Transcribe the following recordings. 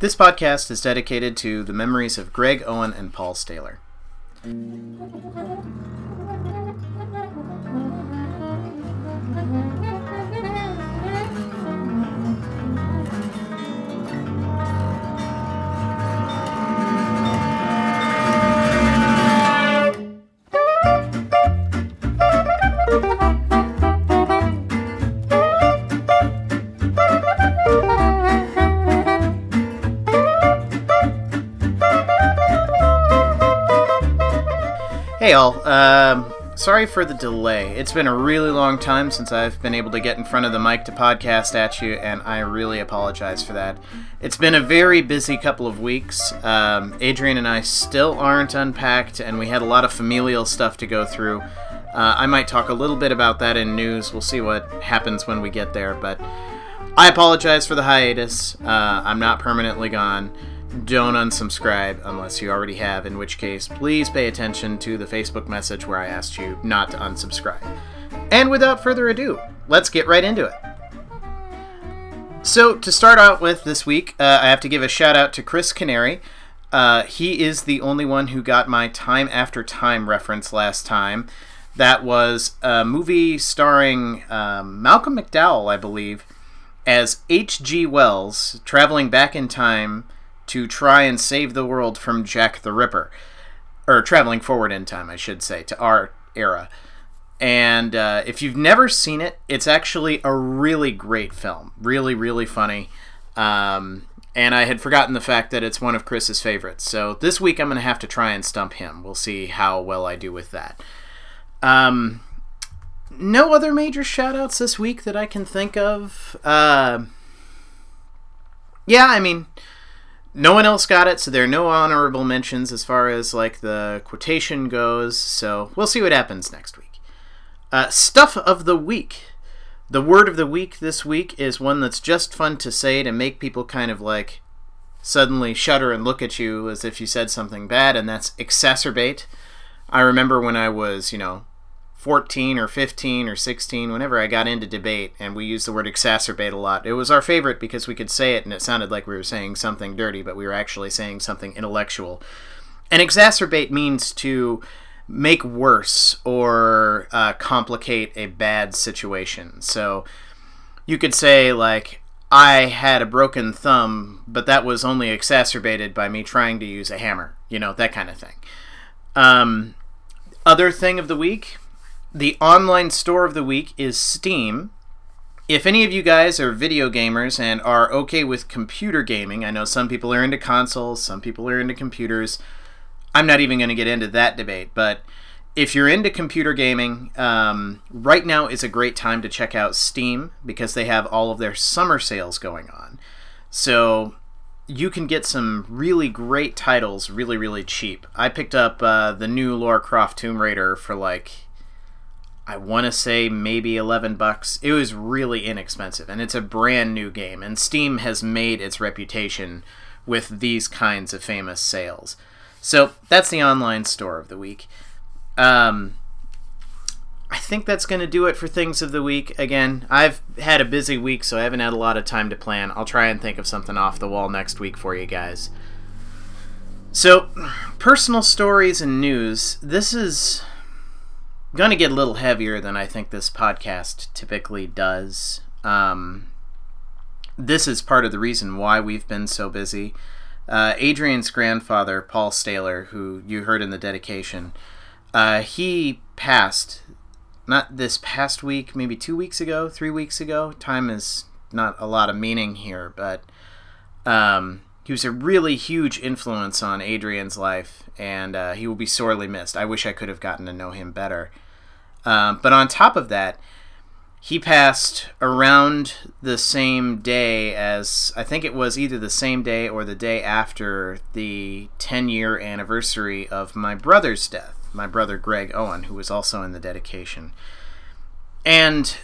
This podcast is dedicated to the memories of Greg Owen and Paul Staler. Hey all, um, sorry for the delay. It's been a really long time since I've been able to get in front of the mic to podcast at you, and I really apologize for that. It's been a very busy couple of weeks. Um, Adrian and I still aren't unpacked, and we had a lot of familial stuff to go through. Uh, I might talk a little bit about that in news. We'll see what happens when we get there, but I apologize for the hiatus. Uh, I'm not permanently gone don't unsubscribe unless you already have, in which case, please pay attention to the Facebook message where I asked you not to unsubscribe. And without further ado, let's get right into it. So, to start out with this week, uh, I have to give a shout out to Chris Canary. Uh, he is the only one who got my Time After Time reference last time. That was a movie starring um, Malcolm McDowell, I believe, as H.G. Wells traveling back in time to try and save the world from Jack the Ripper, or traveling forward in time, I should say, to our era. And uh, if you've never seen it, it's actually a really great film. Really, really funny. Um, and I had forgotten the fact that it's one of Chris's favorites. So this week I'm going to have to try and stump him. We'll see how well I do with that. Um, no other major shoutouts this week that I can think of. Uh, yeah, I mean, no one else got it, so there are no honorable mentions as far as like the quotation goes. So we'll see what happens next week. Uh, stuff of the week. The word of the week this week is one that's just fun to say to make people kind of like suddenly shudder and look at you as if you said something bad, and that's exacerbate. I remember when I was, you know, 14 or 15 or 16, whenever I got into debate, and we used the word exacerbate a lot. It was our favorite because we could say it and it sounded like we were saying something dirty, but we were actually saying something intellectual. And exacerbate means to make worse or uh, complicate a bad situation. So you could say, like, I had a broken thumb, but that was only exacerbated by me trying to use a hammer, you know, that kind of thing. Um, other thing of the week the online store of the week is Steam. If any of you guys are video gamers and are okay with computer gaming, I know some people are into consoles, some people are into computers. I'm not even going to get into that debate, but if you're into computer gaming, um, right now is a great time to check out Steam because they have all of their summer sales going on. So you can get some really great titles really, really cheap. I picked up uh, the new Lara Croft Tomb Raider for like I want to say maybe 11 bucks. It was really inexpensive and it's a brand new game and Steam has made its reputation with these kinds of famous sales. So, that's the online store of the week. Um, I think that's going to do it for things of the week. Again, I've had a busy week, so I haven't had a lot of time to plan. I'll try and think of something off the wall next week for you guys. So, personal stories and news. This is going to get a little heavier than I think this podcast typically does. Um, this is part of the reason why we've been so busy. Uh, Adrian's grandfather, Paul Staler, who you heard in the dedication, uh, he passed not this past week, maybe two weeks ago, three weeks ago. Time is not a lot of meaning here, but um, he was a really huge influence on Adrian's life, and uh, he will be sorely missed. I wish I could have gotten to know him better. Um, but on top of that, he passed around the same day as I think it was either the same day or the day after the 10 year anniversary of my brother's death, my brother Greg Owen, who was also in the dedication. And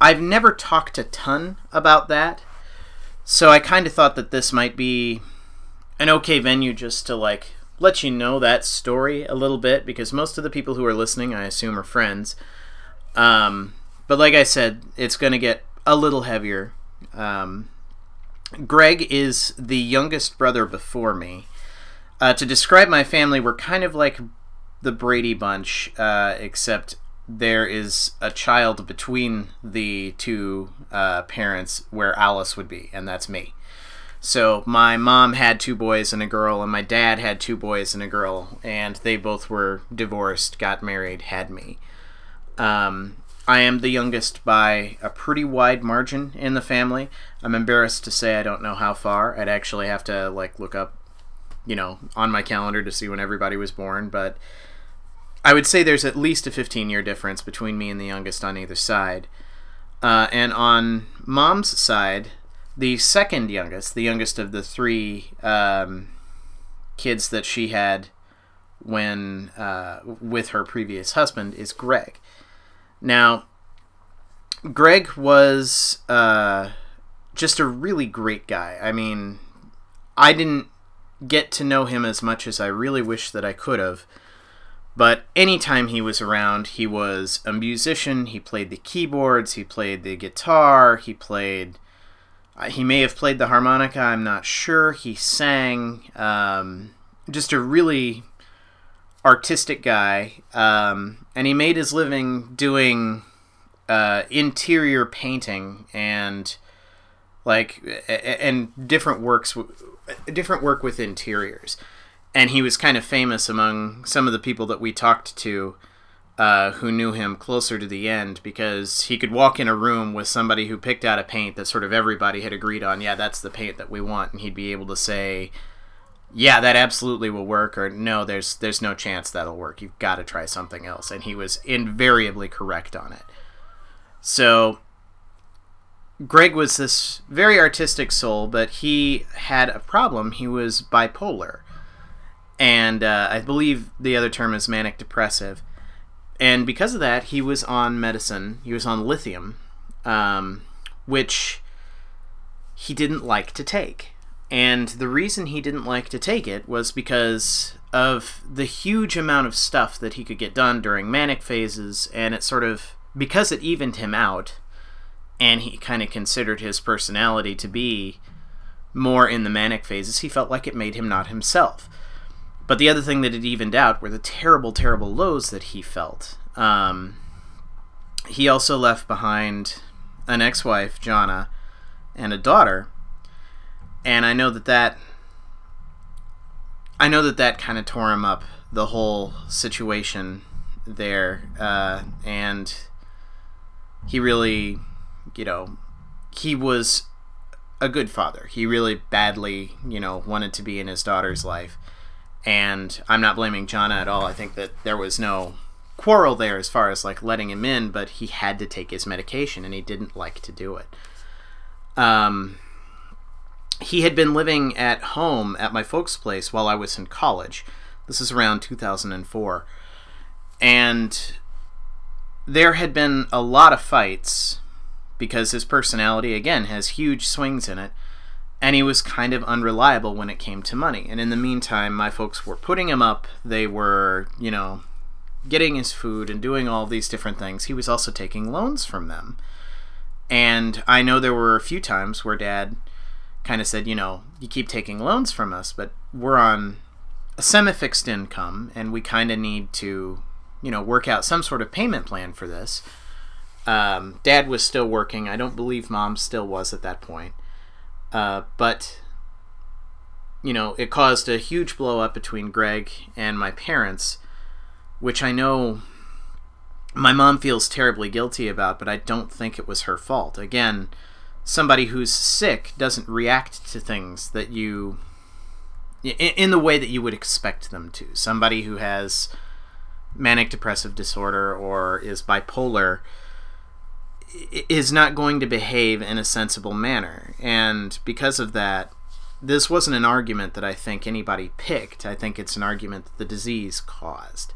I've never talked a ton about that so I kind of thought that this might be an okay venue just to like let you know that story a little bit because most of the people who are listening, I assume, are friends. Um, but like I said, it's going to get a little heavier. Um, Greg is the youngest brother before me. Uh, to describe my family, we're kind of like the Brady Bunch, uh, except there is a child between the two uh, parents where Alice would be, and that's me. So my mom had two boys and a girl, and my dad had two boys and a girl, and they both were divorced, got married, had me. Um, I am the youngest by a pretty wide margin in the family. I'm embarrassed to say I don't know how far. I'd actually have to like look up, you know, on my calendar to see when everybody was born, but I would say there's at least a 15 year difference between me and the youngest on either side. Uh, and on mom's side, the second youngest, the youngest of the three um, kids that she had when uh, with her previous husband, is Greg. Now, Greg was uh, just a really great guy. I mean, I didn't get to know him as much as I really wish that I could have. But anytime he was around, he was a musician. He played the keyboards, he played the guitar, he played he may have played the harmonica, I'm not sure. He sang. Um, just a really artistic guy. Um, and he made his living doing uh, interior painting and like and different works different work with interiors and he was kind of famous among some of the people that we talked to uh, who knew him closer to the end because he could walk in a room with somebody who picked out a paint that sort of everybody had agreed on. Yeah, that's the paint that we want, and he'd be able to say, "Yeah, that absolutely will work," or "No, there's there's no chance that'll work. You've got to try something else." And he was invariably correct on it. So Greg was this very artistic soul, but he had a problem. He was bipolar, and uh, I believe the other term is manic depressive and because of that, he was on medicine. He was on lithium, um, which he didn't like to take. And the reason he didn't like to take it was because of the huge amount of stuff that he could get done during manic phases, and it sort of, because it evened him out, and he kind of considered his personality to be more in the manic phases, he felt like it made him not himself. But the other thing that it evened out were the terrible, terrible lows that he felt. Um, he also left behind an ex-wife, Jana, and a daughter. And I know that that I know that that kind of tore him up the whole situation there, uh, and he really, you know, he was a good father. He really badly, you know, wanted to be in his daughter's life and I'm not blaming Jonna at all. I think that there was no quarrel there as far as like letting him in, but he had to take his medication and he didn't like to do it. Um, he had been living at home at my folks' place while I was in college. This is around 2004. And there had been a lot of fights because his personality, again, has huge swings in it and he was kind of unreliable when it came to money. And in the meantime, my folks were putting him up. They were, you know, getting his food and doing all these different things. He was also taking loans from them. And I know there were a few times where dad kind of said, you know, you keep taking loans from us, but we're on a semi fixed income and we kind of need to, you know, work out some sort of payment plan for this. Um, dad was still working. I don't believe mom still was at that point. Uh, but you know, it caused a huge blow up between Greg and my parents, which I know my mom feels terribly guilty about, but I don't think it was her fault. Again, somebody who's sick doesn't react to things that you in the way that you would expect them to. Somebody who has manic depressive disorder or is bipolar is not going to behave in a sensible manner. And because of that, this wasn't an argument that I think anybody picked. I think it's an argument that the disease caused.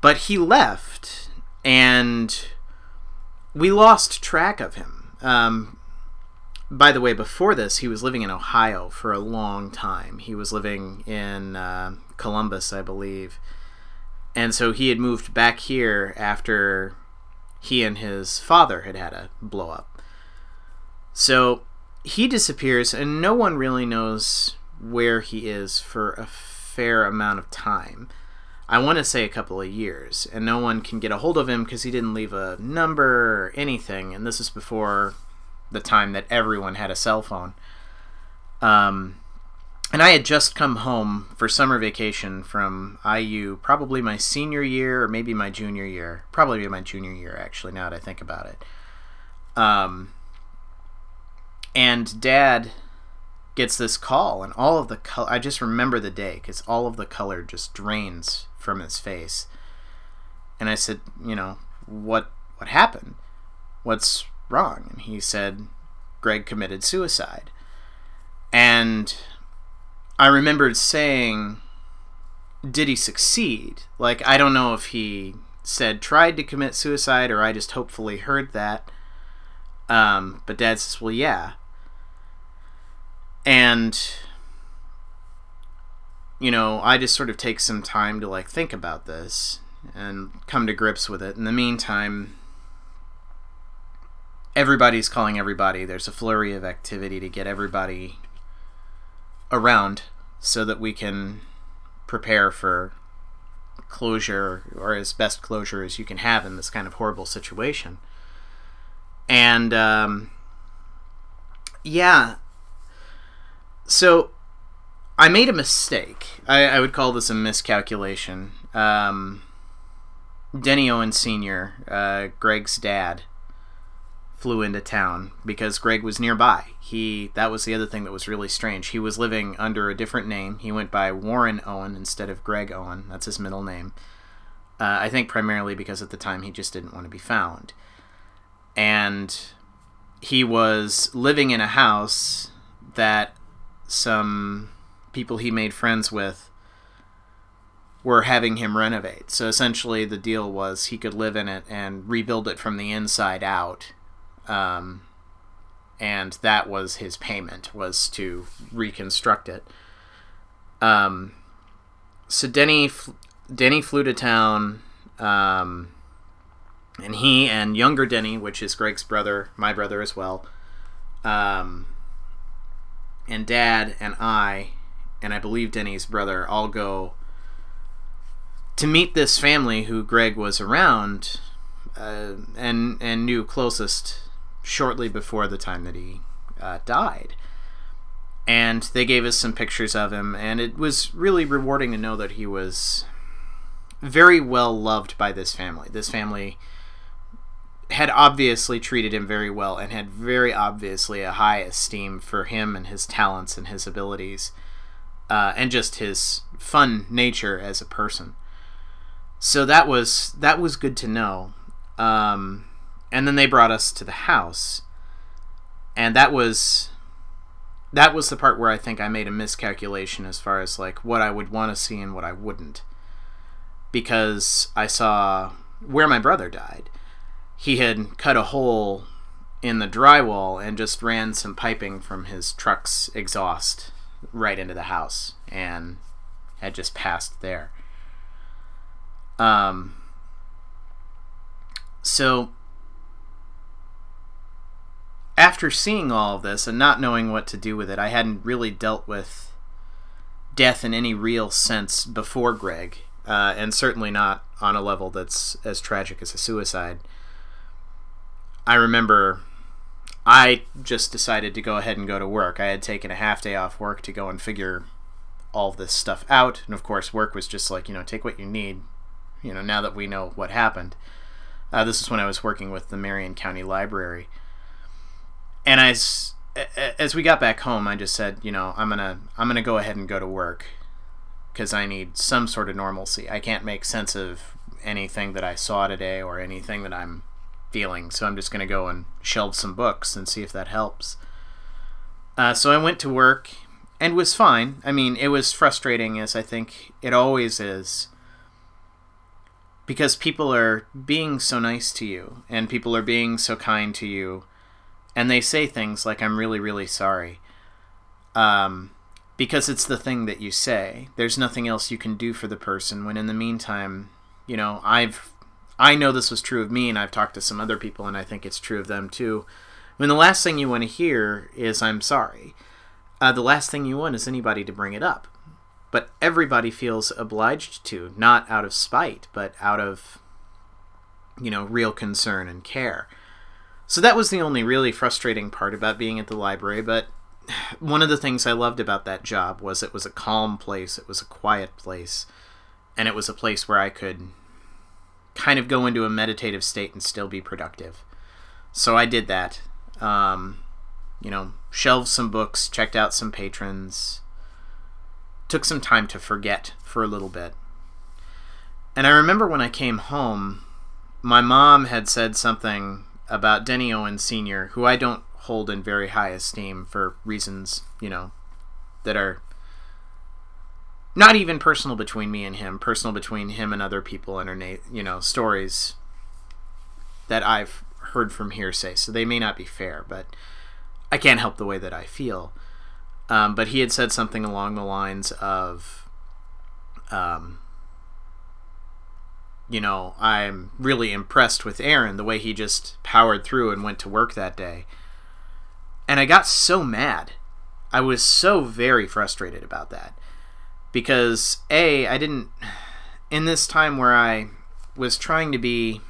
But he left, and we lost track of him. Um, by the way, before this, he was living in Ohio for a long time. He was living in uh, Columbus, I believe. And so he had moved back here after he and his father had had a blow up. So he disappears, and no one really knows where he is for a fair amount of time. I want to say a couple of years, and no one can get a hold of him because he didn't leave a number or anything. And this is before the time that everyone had a cell phone. Um, and I had just come home for summer vacation from IU, probably my senior year or maybe my junior year. Probably my junior year, actually, now that I think about it. Um, and dad gets this call, and all of the color, I just remember the day because all of the color just drains from his face. And I said, you know, what what happened? What's wrong? And he said, Greg committed suicide. And I remembered saying, did he succeed? Like, I don't know if he said tried to commit suicide or I just hopefully heard that. Um, but dad says, well, yeah. And, you know, I just sort of take some time to, like, think about this and come to grips with it. In the meantime, everybody's calling everybody. There's a flurry of activity to get everybody around so that we can prepare for closure or as best closure as you can have in this kind of horrible situation. And um, yeah, so I made a mistake. I, I would call this a miscalculation. Um, Denny Owen Sr., uh, Greg's dad, flew into town because Greg was nearby. He that was the other thing that was really strange. He was living under a different name. He went by Warren Owen instead of Greg Owen. That's his middle name. Uh, I think primarily because at the time he just didn't want to be found. And he was living in a house that some people he made friends with were having him renovate. So essentially, the deal was he could live in it and rebuild it from the inside out um, and that was his payment was to reconstruct it. Um, so Denny Denny flew to town, um, and he and younger Denny, which is Greg's brother, my brother as well, um, and Dad and I, and I believe Denny's brother, all go to meet this family who Greg was around uh, and and knew closest shortly before the time that he uh, died. And they gave us some pictures of him, and it was really rewarding to know that he was very well loved by this family. This family had obviously treated him very well and had very obviously a high esteem for him and his talents and his abilities uh, and just his fun nature as a person. So that was that was good to know. Um, and then they brought us to the house. And that was that was the part where I think I made a miscalculation as far as like what I would want to see and what I wouldn't. Because I saw where my brother died. He had cut a hole in the drywall and just ran some piping from his truck's exhaust right into the house and had just passed there. Um so after seeing all of this and not knowing what to do with it, I hadn't really dealt with death in any real sense before Greg, uh, and certainly not on a level that's as tragic as a suicide. I remember I just decided to go ahead and go to work. I had taken a half day off work to go and figure all this stuff out, and of course, work was just like, you know, take what you need, you know, now that we know what happened. Uh, this is when I was working with the Marion County Library and as as we got back home, I just said, you know, I'm gonna I'm gonna go ahead and go to work because I need some sort of normalcy. I can't make sense of anything that I saw today or anything that I'm feeling, so I'm just gonna go and shelve some books and see if that helps. Uh, so I went to work and was fine. I mean, it was frustrating, as I think it always is, because people are being so nice to you and people are being so kind to you and they say things like i'm really really sorry um, because it's the thing that you say there's nothing else you can do for the person when in the meantime you know i've i know this was true of me and i've talked to some other people and i think it's true of them too When the last thing you want to hear is "I'm sorry," uh, the last thing you want is anybody to bring it up. But everybody feels obliged to, not out of spite, but out of you know real concern and care. So that was the only really frustrating part about being at the library, but one of the things I loved about that job was it was a calm place, it was a quiet place, and it was a place where I could kind of go into a meditative state and still be productive. So I did that. Um, you know, shelved some books, checked out some patrons, took some time to forget for a little bit. And I remember when I came home, my mom had said something about Denny Owen Sr., who I don't hold in very high esteem for reasons, you know, that are not even personal between me and him, personal between him and other people and you know, stories that I've heard from hearsay. So they may not be fair, but I can't help the way that I feel. Um, but he had said something along the lines of, um, you know, I'm really impressed with Aaron, the way he just powered through and went to work that day. And I got so mad. I was so very frustrated about that. Because, A, I didn't. In this time where I was trying to be.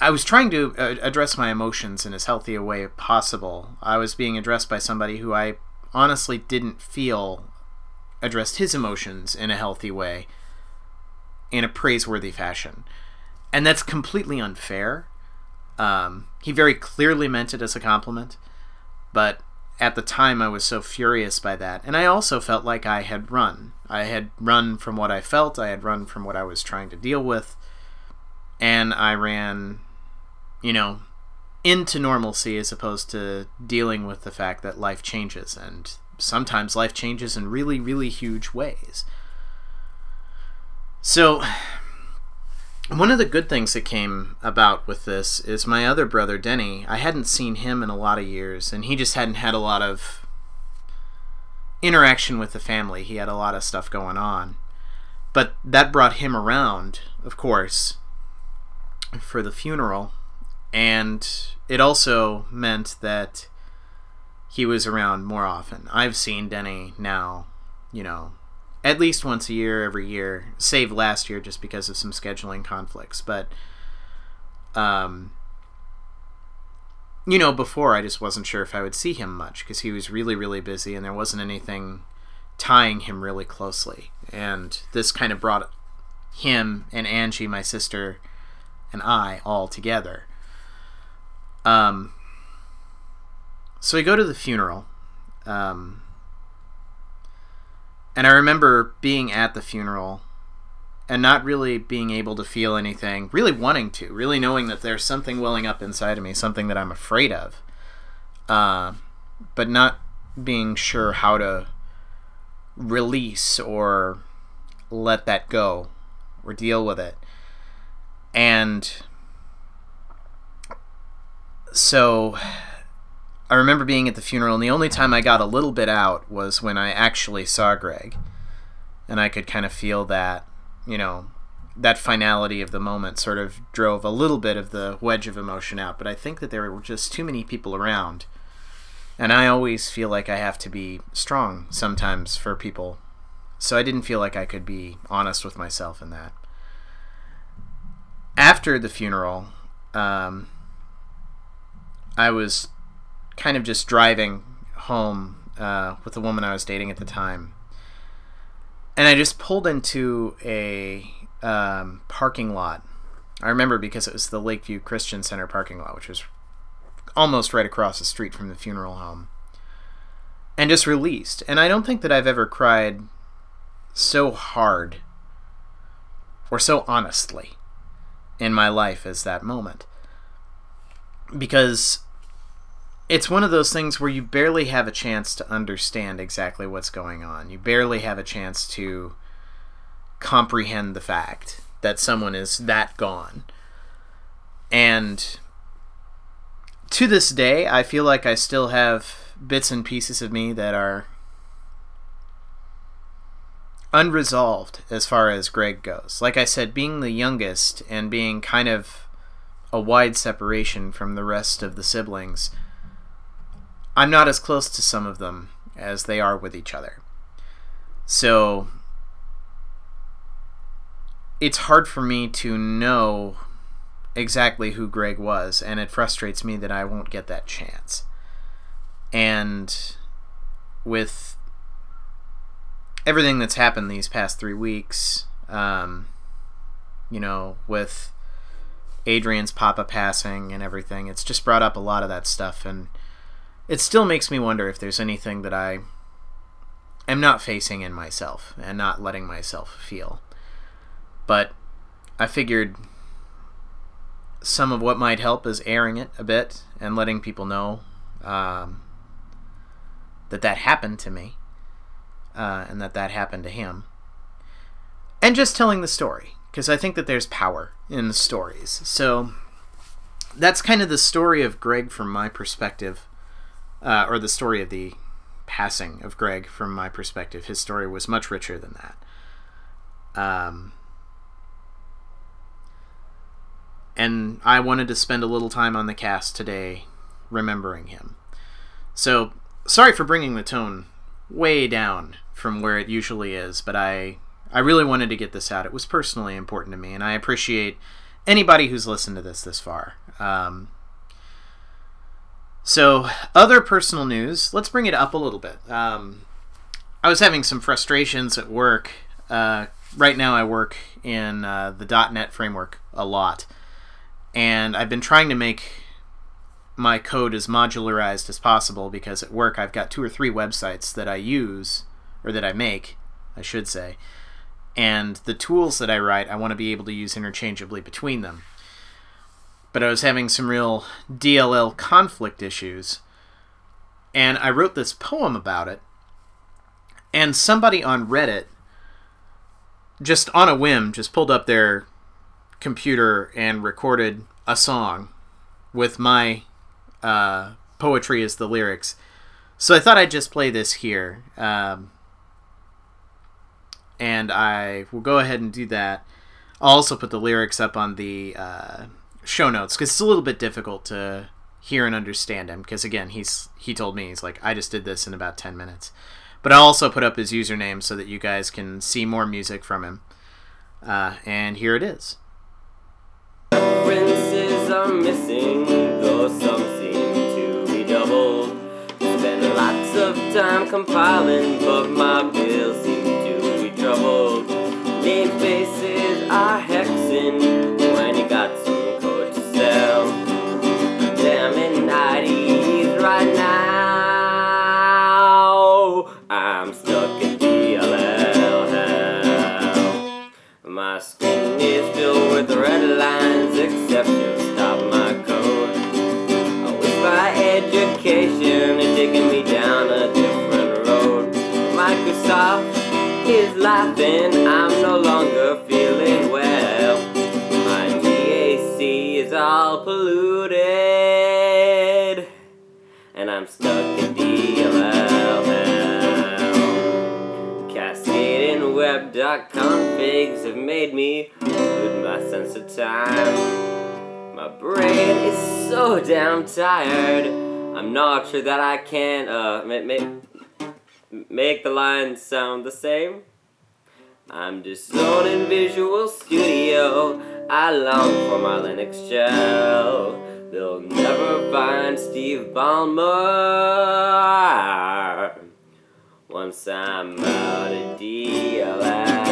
I was trying to uh, address my emotions in as healthy a way as possible. I was being addressed by somebody who I honestly didn't feel addressed his emotions in a healthy way in a praiseworthy fashion. And that's completely unfair. Um, he very clearly meant it as a compliment, but at the time I was so furious by that. And I also felt like I had run. I had run from what I felt, I had run from what I was trying to deal with, and I ran, you know, into normalcy as opposed to dealing with the fact that life changes. And sometimes life changes in really, really huge ways. So, one of the good things that came about with this is my other brother, Denny. I hadn't seen him in a lot of years, and he just hadn't had a lot of interaction with the family. He had a lot of stuff going on. But that brought him around, of course, for the funeral. And it also meant that he was around more often. I've seen Denny now, you know, at least once a year, every year, save last year just because of some scheduling conflicts. But, um, you know, before I just wasn't sure if I would see him much because he was really, really busy and there wasn't anything tying him really closely. And this kind of brought him and Angie, my sister, and I all together. Um, so we go to the funeral. Um, and I remember being at the funeral and not really being able to feel anything, really wanting to, really knowing that there's something welling up inside of me, something that I'm afraid of, uh, but not being sure how to release or let that go or deal with it. And so I remember being at the funeral, and the only time I got a little bit out was when I actually saw Greg. And I could kind of feel that, you know, that finality of the moment sort of drove a little bit of the wedge of emotion out. But I think that there were just too many people around. And I always feel like I have to be strong sometimes for people. So I didn't feel like I could be honest with myself in that. After the funeral, um, I was kind of just driving home uh, with the woman I was dating at the time, and I just pulled into a um, parking lot. I remember because it was the Lakeview Christian Center parking lot, which was almost right across the street from the funeral home, and just released. And I don't think that I've ever cried so hard or so honestly in my life as that moment. Because it's one of those things where you barely have a chance to understand exactly what's going on. You barely have a chance to comprehend the fact that someone is that gone. And to this day, I feel like I still have bits and pieces of me that are unresolved as far as Greg goes. Like I said, being the youngest and being kind of a wide separation from the rest of the siblings, I'm not as close to some of them as they are with each other. So it's hard for me to know exactly who Greg was, and it frustrates me that I won't get that chance. And with everything that's happened these past three weeks, um, you know, with Adrian's Papa passing and everything, it's just brought up a lot of that stuff, and it still makes me wonder if there's anything that I am not facing in myself and not letting myself feel. But I figured some of what might help is airing it a bit and letting people know um, that that happened to me uh, and that that happened to him. And just telling the story, because I think that there's power in stories. So that's kind of the story of Greg from my perspective, uh, or the story of the passing of Greg from my perspective. His story was much richer than that. Um, and I wanted to spend a little time on the cast today remembering him. So, sorry for bringing the tone way down from where it usually is, but I I really wanted to get this out. It was personally important to me, and I appreciate anybody who's listened to this this far. Um, so, other personal news. Let's bring it up a little bit. Um, I was having some frustrations at work. Uh, right now, I work in uh, the .NET framework a lot, and I've been trying to make my code as modularized as possible because at work I've got two or three websites that I use or that I make, I should say. And the tools that I write, I want to be able to use interchangeably between them. But I was having some real DLL conflict issues. And I wrote this poem about it. And somebody on Reddit, just on a whim, just pulled up their computer and recorded a song with my uh, poetry as the lyrics. So I thought I'd just play this here. Um, and I will go ahead and do that. I'll also put the lyrics up on the uh, show notes because it's a little bit difficult to hear and understand him because again he's he told me he's like I just did this in about 10 minutes but I'll also put up his username so that you guys can see more music from him uh, and here it is are missing, though some seem to be doubled. Spend lots of time compiling, but my bills seem to be troubled. Name faces time. My brain is so damn tired. I'm not sure that I can uh make, make, make the lines sound the same. I'm disowning Visual Studio. I long for my Linux shell. They'll never find Steve Ballmer once I'm out of DLL.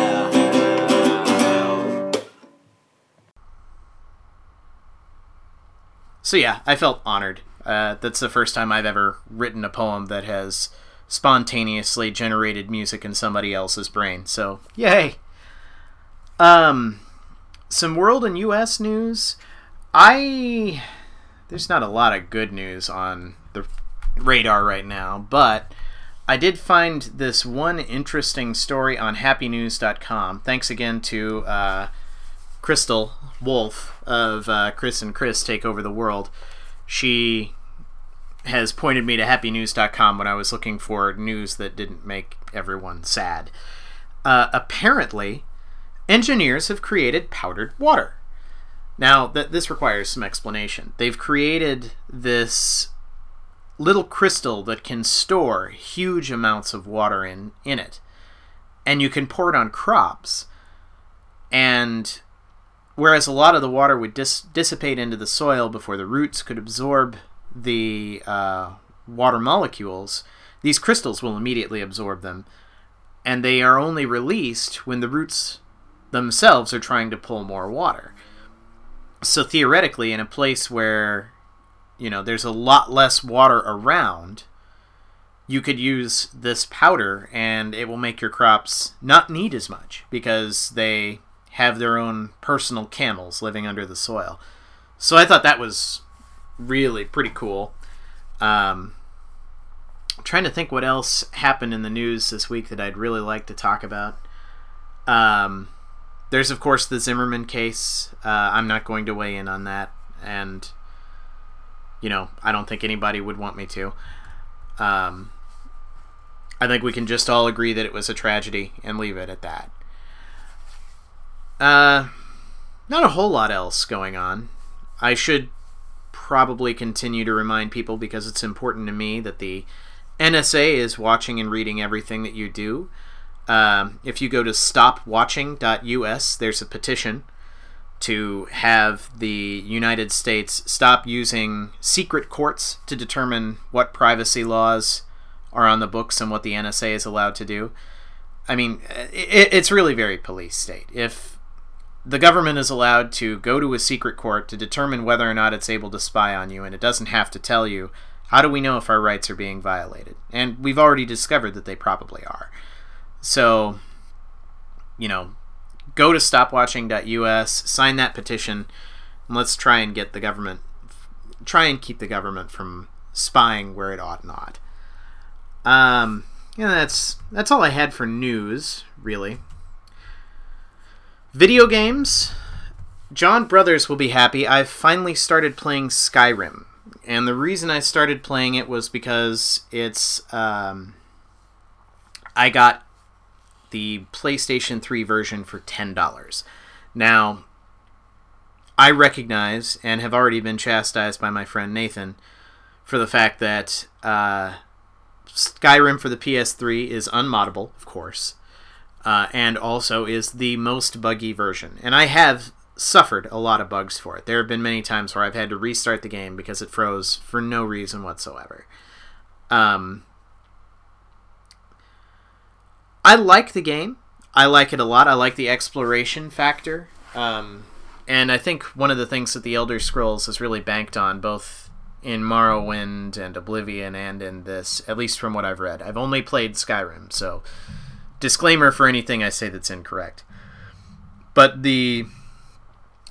So yeah, I felt honored. Uh, that's the first time I've ever written a poem that has spontaneously generated music in somebody else's brain. So yay! Um, some world and U.S. news. I there's not a lot of good news on the radar right now, but I did find this one interesting story on HappyNews.com. Thanks again to uh, Crystal Wolf of uh, Chris and Chris Take Over the World. She has pointed me to HappyNews.com when I was looking for news that didn't make everyone sad. Uh, apparently, engineers have created powdered water. Now, th- this requires some explanation. They've created this little crystal that can store huge amounts of water in, in it. And you can pour it on crops. And whereas a lot of the water would dis- dissipate into the soil before the roots could absorb the uh, water molecules, these crystals will immediately absorb them. And they are only released when the roots themselves are trying to pull more water. So theoretically, in a place where you know there's a lot less water around, you could use this powder and it will make your crops not need as much because they have their own personal camels living under the soil. So I thought that was really pretty cool. Um, trying to think what else happened in the news this week that I'd really like to talk about. Um, there's of course the Zimmerman case. Uh, I'm not going to weigh in on that, and you know I don't think anybody would want me to. Um, I think we can just all agree that it was a tragedy and leave it at that. Uh, not a whole lot else going on. I should probably continue to remind people because it's important to me that the NSA is watching and reading everything that you do. Um, if you go to stopwatching.us, there's a petition to have the United States stop using secret courts to determine what privacy laws are on the books and what the NSA is allowed to do. I mean, it, it's really very police state. If the government is allowed to go to a secret court to determine whether or not it's able to spy on you, and it doesn't have to tell you, how do we know if our rights are being violated? And we've already discovered that they probably are. So, you know, go to stopwatching.us, sign that petition, and let's try and get the government, try and keep the government from spying where it ought not. Um, yeah, that's that's all I had for news, really. Video games. John Brothers will be happy. I've finally started playing Skyrim, and the reason I started playing it was because it's um, I got the PlayStation 3 version for $10. Now, I recognize and have already been chastised by my friend Nathan for the fact that uh, Skyrim for the PS3 is unmoddable, of course, uh, and also is the most buggy version. And I have suffered a lot of bugs for it. There have been many times where I've had to restart the game because it froze for no reason whatsoever. Um, I like the game. I like it a lot. I like the exploration factor. Um, and I think one of the things that the Elder Scrolls has really banked on, both in Morrowind and Oblivion and in this, at least from what I've read. I've only played Skyrim, so disclaimer for anything I say that's incorrect. But the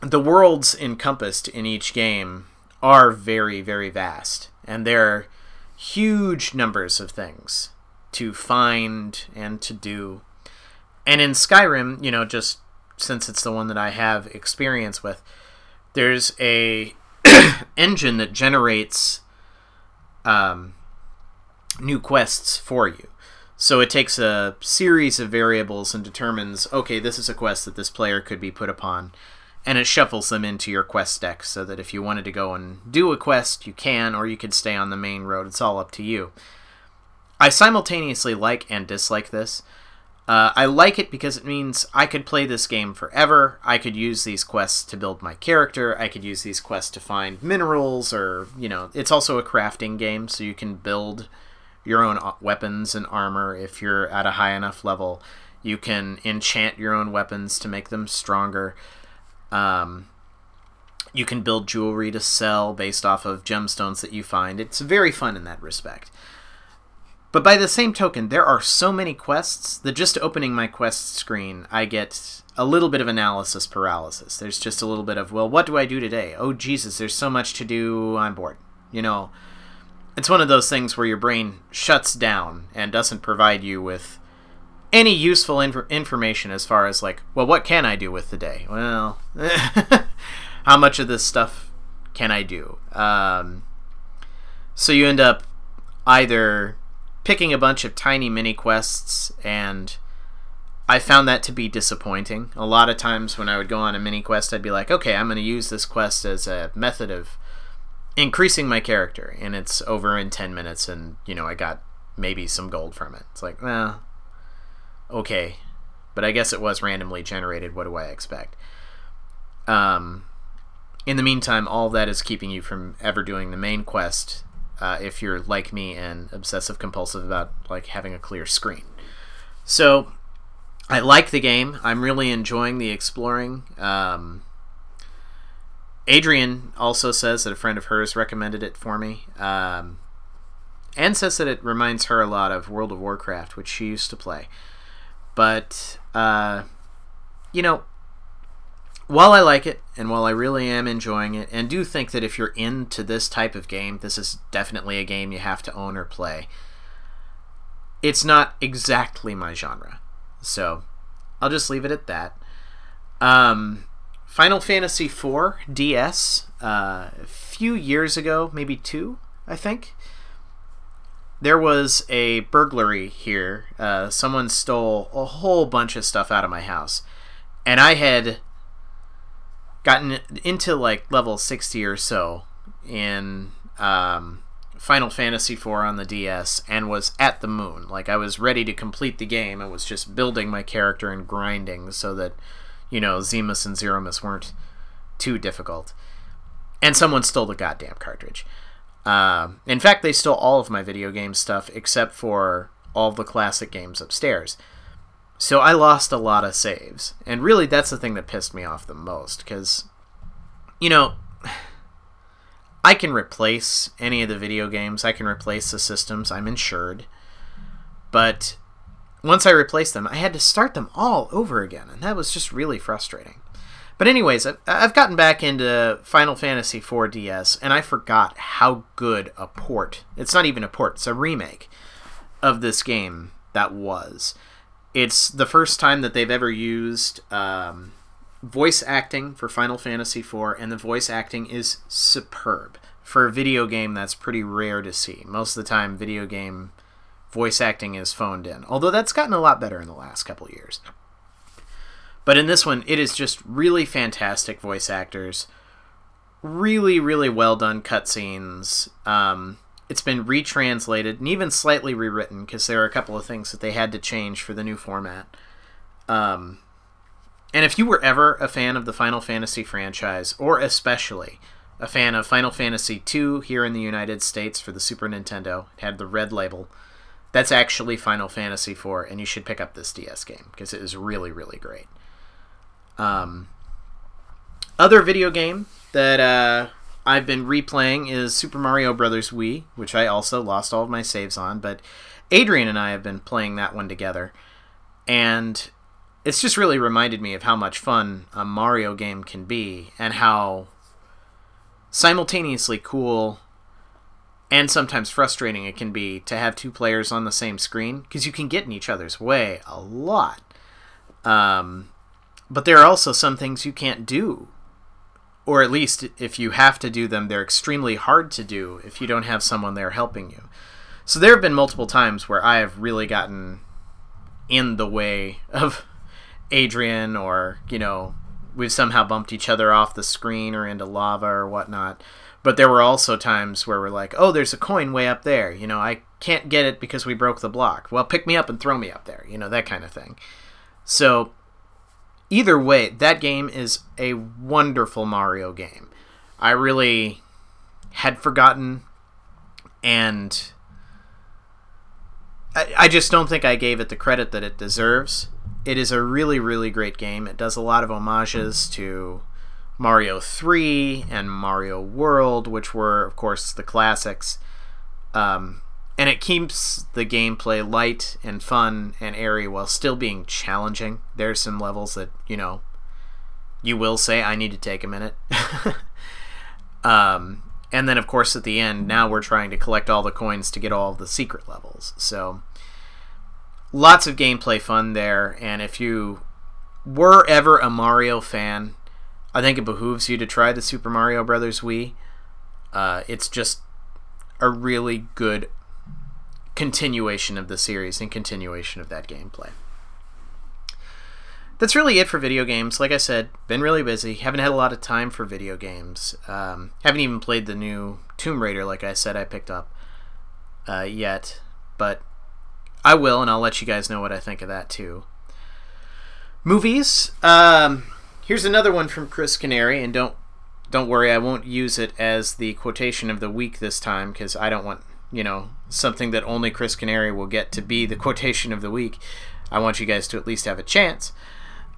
the worlds encompassed in each game are very, very vast, and there are huge numbers of things to find and to do. And in Skyrim, you know, just since it's the one that I have experience with, there's a engine that generates um, new quests for you. So it takes a series of variables and determines, okay, this is a quest that this player could be put upon, and it shuffles them into your quest deck so that if you wanted to go and do a quest, you can, or you could stay on the main road. It's all up to you. I simultaneously like and dislike this. Uh, I like it because it means I could play this game forever. I could use these quests to build my character. I could use these quests to find minerals, or, you know, it's also a crafting game, so you can build your own uh, weapons and armor if you're at a high enough level. You can enchant your own weapons to make them stronger. Um, you can build jewelry to sell based off of gemstones that you find. It's very fun in that respect. But by the same token, there are so many quests that just opening my quest screen, I get a little bit of analysis paralysis. There's just a little bit of, well, what do I do today? Oh, Jesus, there's so much to do. I'm bored. You know, it's one of those things where your brain shuts down and doesn't provide you with any useful inf- information as far as, like, well, what can I do with the day? Well, how much of this stuff can I do? Um, so you end up either picking a bunch of tiny mini quests and I found that to be disappointing. A lot of times when I would go on a mini quest, I'd be like, okay, I'm going to use this quest as a method of increasing my character, and it's over in 10 minutes, and, you know, I got maybe some gold from it. It's like, well, okay. But I guess it was randomly generated. What do I expect? Um, in the meantime, all that is keeping you from ever doing the main quest uh, if you're like me and obsessive compulsive about like having a clear screen. So I like the game. I'm really enjoying the exploring. Um, Adrian also says that a friend of hers recommended it for me. Um, and says that it reminds her a lot of World of Warcraft, which she used to play. But, uh, you know, while I like it, and while I really am enjoying it, and do think that if you're into this type of game, this is definitely a game you have to own or play, it's not exactly my genre. So, I'll just leave it at that. Um, Final Fantasy IV DS, uh, a few years ago, maybe two, I think, there was a burglary here. Uh, someone stole a whole bunch of stuff out of my house. And I had gotten into like level 60 or so in um, Final Fantasy IV on the DS and was at the moon. Like I was ready to complete the game. I was just building my character and grinding so that, you know, Zemus and Zeromus weren't too difficult. And someone stole the goddamn cartridge. Uh, in fact, they stole all of my video game stuff except for all the classic games upstairs. So I lost a lot of saves. And really, that's the thing that pissed me off the most. Because, you know, I can replace any of the video games, I can replace the systems, I'm insured. But once I replaced them, I had to start them all over again. And that was just really frustrating. But anyways, I've gotten back into Final Fantasy IV DS, and I forgot how good a port. It's not even a port; it's a remake of this game that was. It's the first time that they've ever used um, voice acting for Final Fantasy IV, and the voice acting is superb for a video game. That's pretty rare to see. Most of the time, video game voice acting is phoned in, although that's gotten a lot better in the last couple years. But in this one, it is just really fantastic voice actors, really, really well done cutscenes. Um, it's been retranslated and even slightly rewritten because there are a couple of things that they had to change for the new format. Um, and if you were ever a fan of the Final Fantasy franchise, or especially a fan of Final Fantasy II here in the United States for the Super Nintendo, it had the red label. That's actually Final Fantasy IV, and you should pick up this DS game because it is really, really great. Um, other video game that uh, I've been replaying is Super Mario Brothers Wii, which I also lost all of my saves on, but Adrian and I have been playing that one together, and it's just really reminded me of how much fun a Mario game can be and how simultaneously cool and sometimes frustrating it can be to have two players on the same screen because you can get in each other's way a lot. Um, but there are also some things you can't do. Or at least if you have to do them, they're extremely hard to do if you don't have someone there helping you. So there have been multiple times where I have really gotten in the way of Adrian, or, you know, we've somehow bumped each other off the screen or into lava or whatnot. But there were also times where we're like, oh, there's a coin way up there. You know, I can't get it because we broke the block. Well, pick me up and throw me up there. You know, that kind of thing. So either way, that game is a wonderful Mario game. I really had forgotten, and I, just don't think I gave it the credit that it deserves. It is a really, really great game. It does a lot of homages to Mario 3 and Mario World, which were, of course, the classics. Um, and it keeps the gameplay light and fun and airy while still being challenging. There's some levels that, you know, you will say, I need to take a minute. um, and then, of course, at the end, now we're trying to collect all the coins to get all the secret levels. So, lots of gameplay fun there. And if you were ever a Mario fan, I think it behooves you to try the Super Mario Brothers Wii. Uh, it's just a really good continuation of the series and continuation of that gameplay. that's really it for video games. Like I said, been really busy. Haven't had a lot of time for video games. Um, haven't even played the new Tomb Raider, like I said, I picked up uh, yet. But I will, and I'll let you guys know what I think of that too. Movies. Um, here's another one from Chris Canary, and don't don't worry, I won't use it as the quotation of the week this time because I don't want you know something that only Chris Canary will get to be the quotation of the week. I want you guys to at least have a chance.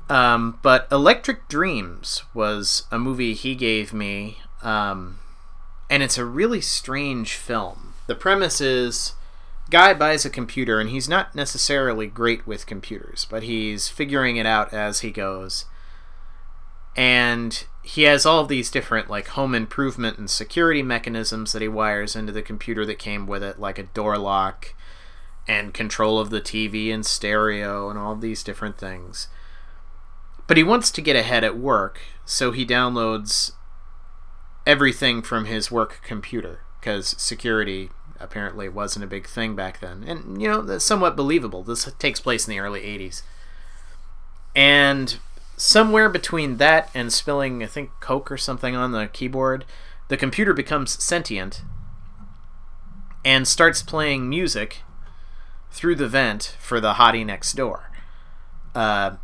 Um, but Electric Dreams was a movie he gave me, um, and it's a really strange film. The premise is guy buys a computer and he's not necessarily great with computers, but he's figuring it out as he goes. And he has all these different like home improvement and security mechanisms that he wires into the computer that came with it, like a door lock and control of the TV and stereo and all these different things. But he wants to get ahead at work, so he downloads everything from his work computer because security apparently wasn't a big thing back then. And, you know, that's somewhat believable. This takes place in the early 80s. And somewhere between that and spilling, I think, Coke or something on the keyboard, the computer becomes sentient and starts playing music through the vent for the hottie next door. Uh,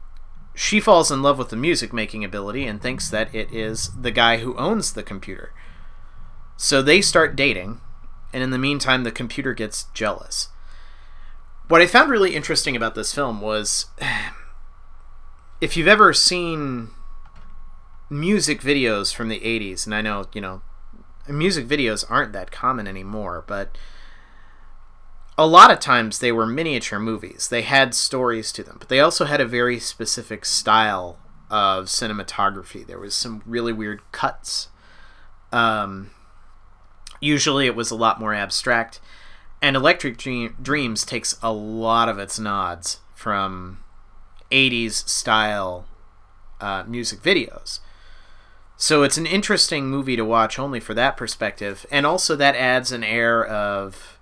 she falls in love with the music making ability and thinks that it is the guy who owns the computer. So they start dating, and in the meantime, the computer gets jealous. What I found really interesting about this film was if you've ever seen music videos from the 80s, and I know, you know, music videos aren't that common anymore, but a lot of times they were miniature movies. They had stories to them, but they also had a very specific style of cinematography. There was some really weird cuts. Um, usually it was a lot more abstract. And Electric Dreams takes a lot of its nods from 80s style uh, music videos. So it's an interesting movie to watch only for that perspective. And also, that adds an air of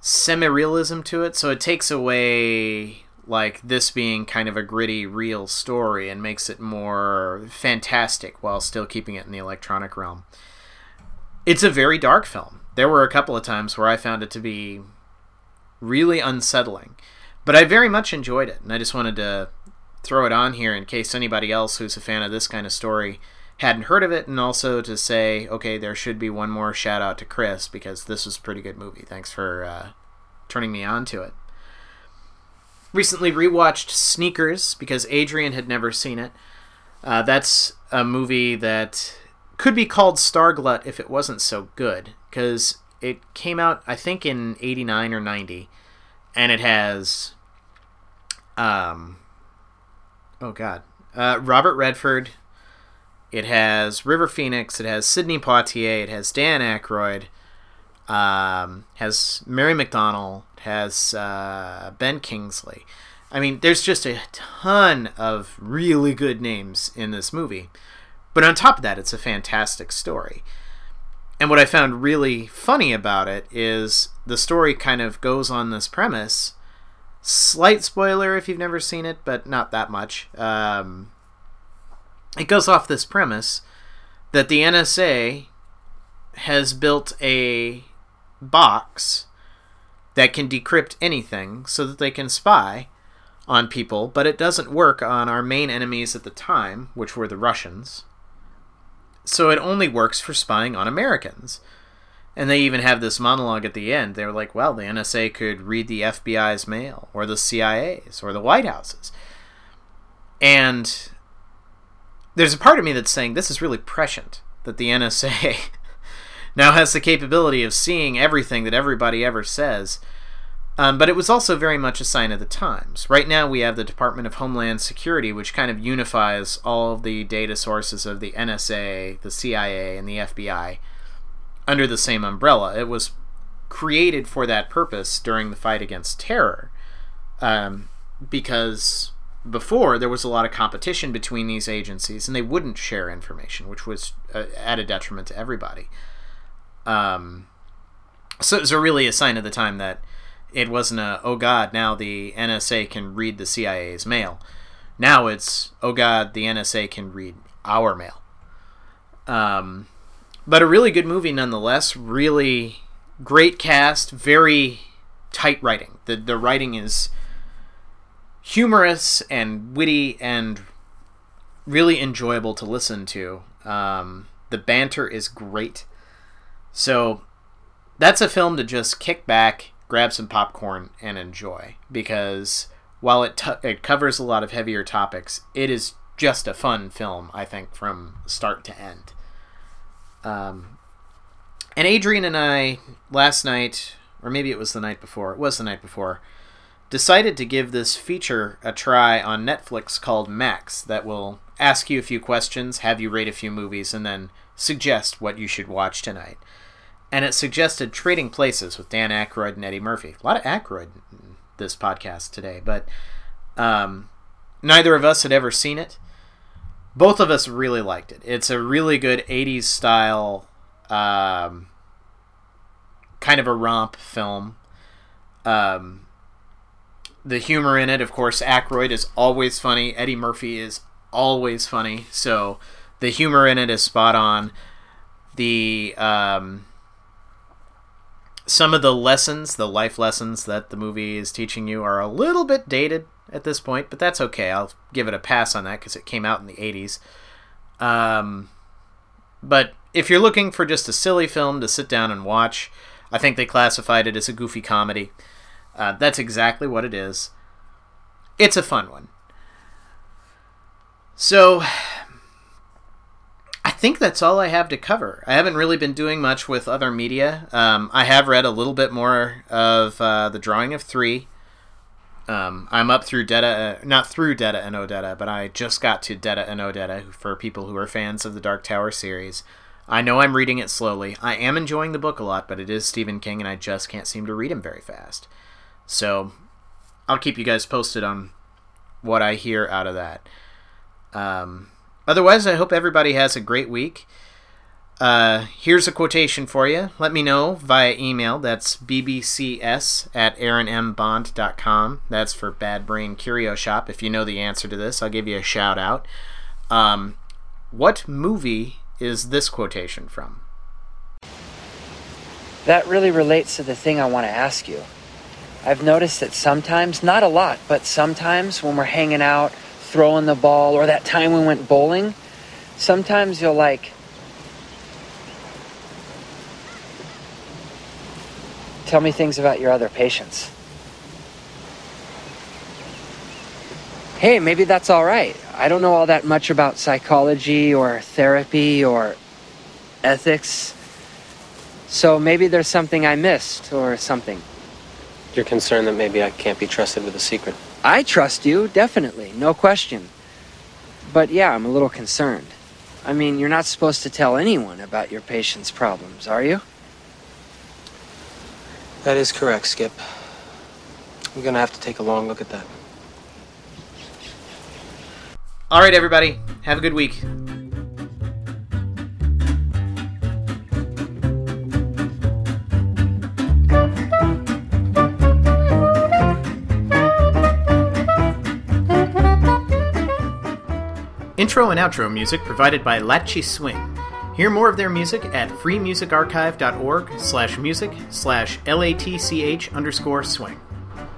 semi realism to it. So it takes away like this being kind of a gritty, real story and makes it more fantastic while still keeping it in the electronic realm. It's a very dark film. There were a couple of times where I found it to be really unsettling, but I very much enjoyed it, and I just wanted to throw it on here in case anybody else who's a fan of this kind of story hadn't heard of it, and also to say, okay, there should be one more shout out to Chris because this was a pretty good movie. Thanks for uh, turning me on to it. Recently rewatched Sneakers because Adrian had never seen it. Uh, that's a movie that could be called Starglut if it wasn't so good because it came out I think in 89 or 90 and it has um oh god uh, Robert Redford it has River Phoenix. It has Sidney Poitier. It has Dan Aykroyd. Um, has Mary McDonnell. Has uh, Ben Kingsley. I mean, there's just a ton of really good names in this movie. But on top of that, it's a fantastic story. And what I found really funny about it is the story kind of goes on this premise. Slight spoiler if you've never seen it, but not that much. Um, it goes off this premise that the NSA has built a box that can decrypt anything so that they can spy on people, but it doesn't work on our main enemies at the time, which were the Russians. So it only works for spying on Americans. And they even have this monologue at the end. They're like, well, the NSA could read the FBI's mail, or the CIA's, or the White House's. And there's a part of me that's saying this is really prescient that the NSA now has the capability of seeing everything that everybody ever says. Um, but it was also very much a sign of the times. Right now, we have the Department of Homeland Security, which kind of unifies all of the data sources of the NSA, the CIA, and the FBI under the same umbrella. It was created for that purpose during the fight against terror um, because before there was a lot of competition between these agencies and they wouldn't share information which was uh, at a detriment to everybody um, so it was really a sign of the time that it wasn't a oh god now the NSA can read the CIA's mail. Now it's oh god the NSA can read our mail. Um, but a really good movie nonetheless. Really great cast, very tight writing. The the writing is humorous and witty and really enjoyable to listen to. Um, the banter is great. So that's a film to just kick back, grab some popcorn, and enjoy. Because while it, t- it covers a lot of heavier topics, it is just a fun film, I think, from start to end. Um, and Adrian and I, last night, or maybe it was the night before, it was the night before, decided to give this feature a try on Netflix called Max that will ask you a few questions, have you rate a few movies, and then suggest what you should watch tonight. And it suggested Trading Places with Dan Aykroyd and Eddie Murphy. A lot of Aykroyd in this podcast today, but um, neither of us had ever seen it. Both of us really liked it. It's a really good 80s style, um, kind of a romp film. Um, the humor in it, of course, Aykroyd is always funny. Eddie Murphy is always funny. So the humor in it is spot on. The um, some of the lessons, the life lessons that the movie is teaching you, are a little bit dated at this point, but that's okay. I'll give it a pass on that because it came out in the '80s. Um, but if you're looking for just a silly film to sit down and watch, I think they classified it as a goofy comedy. Uh, that's exactly what it is. It's a fun one. So, I think that's all I have to cover. I haven't really been doing much with other media. Um, I have read a little bit more of uh, The Drawing of Three. Um, I'm up through Detta, uh, not through Detta and Odetta, but I just got to Detta and Odetta for people who are fans of the Dark Tower series. I know I'm reading it slowly. I am enjoying the book a lot, but it is Stephen King, and I just can't seem to read him very fast. So I'll keep you guys posted on what I hear out of that. Um, otherwise, I hope everybody has a great week. Uh, here's a quotation for you. Let me know via email. That's bbcs at aaronmbond.com. That's for Bad Brain Curio Shop. If you know the answer to this, I'll give you a shout out. Um, what movie is this quotation from? That really relates to the thing I want to ask you. I've noticed that sometimes, not a lot, but sometimes when we're hanging out, throwing the ball, or that time we went bowling, sometimes you'll like tell me things about your other patients. Hey, maybe that's all right. I don't know all that much about psychology or therapy or ethics. So maybe there's something I missed or something. You're concerned that maybe I can't be trusted with a secret. I trust you, definitely, no question. But yeah, I'm a little concerned. I mean, you're not supposed to tell anyone about your patient's problems, are you? That is correct, Skip. I'm gonna have to take a long look at that. All right, everybody. Have a good week. Intro and outro music provided by Latché Swing. Hear more of their music at freemusicarchive.org slash music slash latch underscore swing.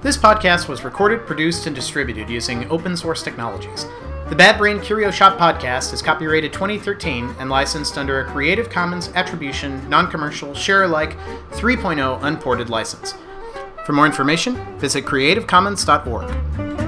This podcast was recorded, produced, and distributed using open source technologies. The Bad Brain Curio Shop podcast is copyrighted 2013 and licensed under a Creative Commons Attribution, Non Commercial, Share Alike 3.0 Unported license. For more information, visit creativecommons.org.